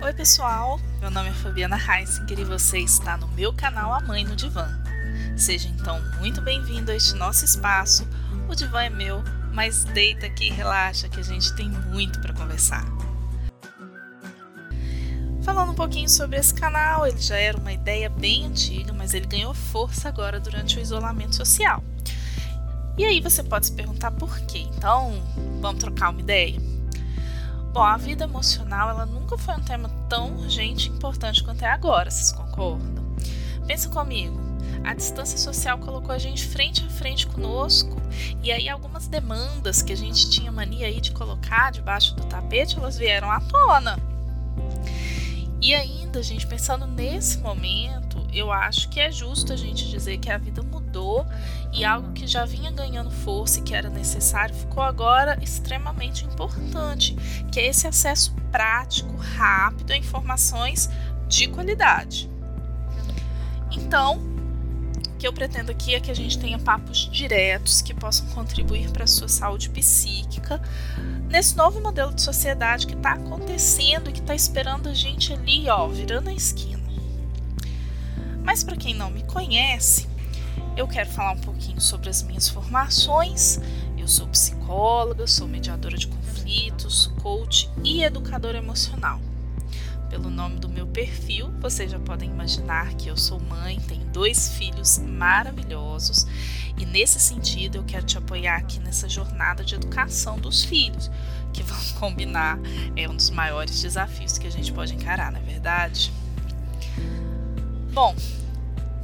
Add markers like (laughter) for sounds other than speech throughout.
Oi pessoal, meu nome é Fabiana Heisinger e você está no meu canal A Mãe no Divã. Seja então muito bem-vindo a este nosso espaço. O divã é meu, mas deita aqui e relaxa que a gente tem muito para conversar. Falando um pouquinho sobre esse canal, ele já era uma ideia bem antiga, mas ele ganhou força agora durante o isolamento social. E aí você pode se perguntar por quê. Então, vamos trocar uma ideia? Bom, a vida emocional ela nunca foi um tema tão urgente e importante quanto é agora, vocês concordam? Pensa comigo. A distância social colocou a gente frente a frente conosco e aí algumas demandas que a gente tinha mania aí de colocar debaixo do tapete, elas vieram à tona. E ainda, gente, pensando nesse momento, eu acho que é justo a gente dizer que a vida mudou e algo que já vinha ganhando força e que era necessário ficou agora extremamente importante, que é esse acesso prático, rápido a informações de qualidade. Então, o que eu pretendo aqui é que a gente tenha papos diretos que possam contribuir para a sua saúde psíquica nesse novo modelo de sociedade que está acontecendo e que está esperando a gente ali, ó, virando a esquina. Mas para quem não me conhece, eu quero falar um pouquinho sobre as minhas formações. Eu sou psicóloga, sou mediadora de conflitos, coach e educadora emocional. Pelo nome do meu perfil, vocês já podem imaginar que eu sou mãe, tenho dois filhos maravilhosos e nesse sentido eu quero te apoiar aqui nessa jornada de educação dos filhos, que vão (laughs) combinar é um dos maiores desafios que a gente pode encarar, não é verdade? Bom,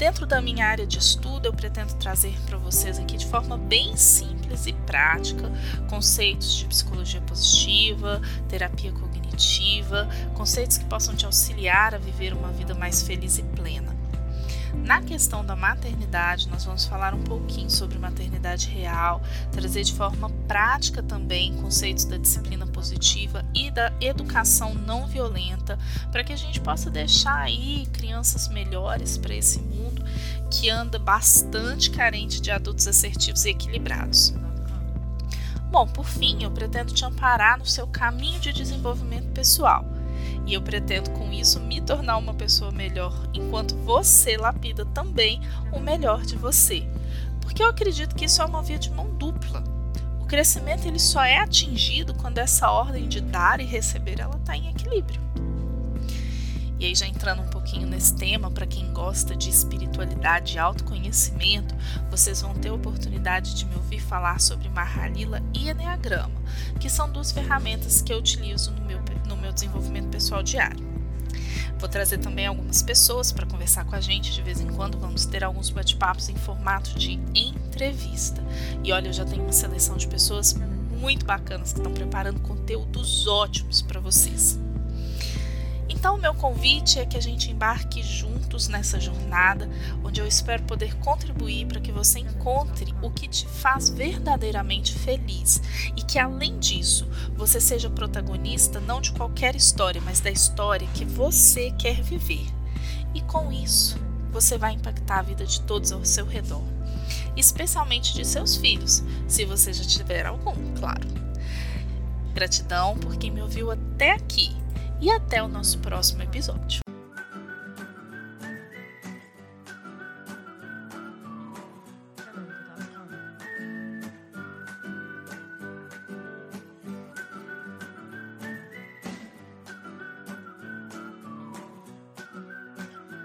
Dentro da minha área de estudo, eu pretendo trazer para vocês aqui de forma bem simples e prática conceitos de psicologia positiva, terapia cognitiva, conceitos que possam te auxiliar a viver uma vida mais feliz e plena. Na questão da maternidade, nós vamos falar um pouquinho sobre maternidade real, trazer de forma prática também conceitos da disciplina positiva e da educação não violenta, para que a gente possa deixar aí crianças melhores para esse mundo que anda bastante carente de adultos assertivos e equilibrados. Bom, por fim, eu pretendo te amparar no seu caminho de desenvolvimento pessoal e eu pretendo com isso me tornar uma pessoa melhor, enquanto você lapida também o melhor de você. Porque eu acredito que isso é uma via de mão dupla. O crescimento ele só é atingido quando essa ordem de dar e receber ela está em equilíbrio. E aí, já entrando um pouquinho nesse tema, para quem gosta de espiritualidade e autoconhecimento, vocês vão ter a oportunidade de me ouvir falar sobre Mahalila e Enneagrama, que são duas ferramentas que eu utilizo no meu, no meu desenvolvimento pessoal diário. Vou trazer também algumas pessoas para conversar com a gente. De vez em quando vamos ter alguns bate-papos em formato de entrevista. E olha, eu já tenho uma seleção de pessoas muito bacanas que estão preparando conteúdos ótimos para vocês. Então, o meu convite é que a gente embarque juntos nessa jornada, onde eu espero poder contribuir para que você encontre o que te faz verdadeiramente feliz e que, além disso, você seja protagonista não de qualquer história, mas da história que você quer viver. E com isso, você vai impactar a vida de todos ao seu redor, especialmente de seus filhos, se você já tiver algum, claro. Gratidão por quem me ouviu até aqui e até o nosso próximo episódio.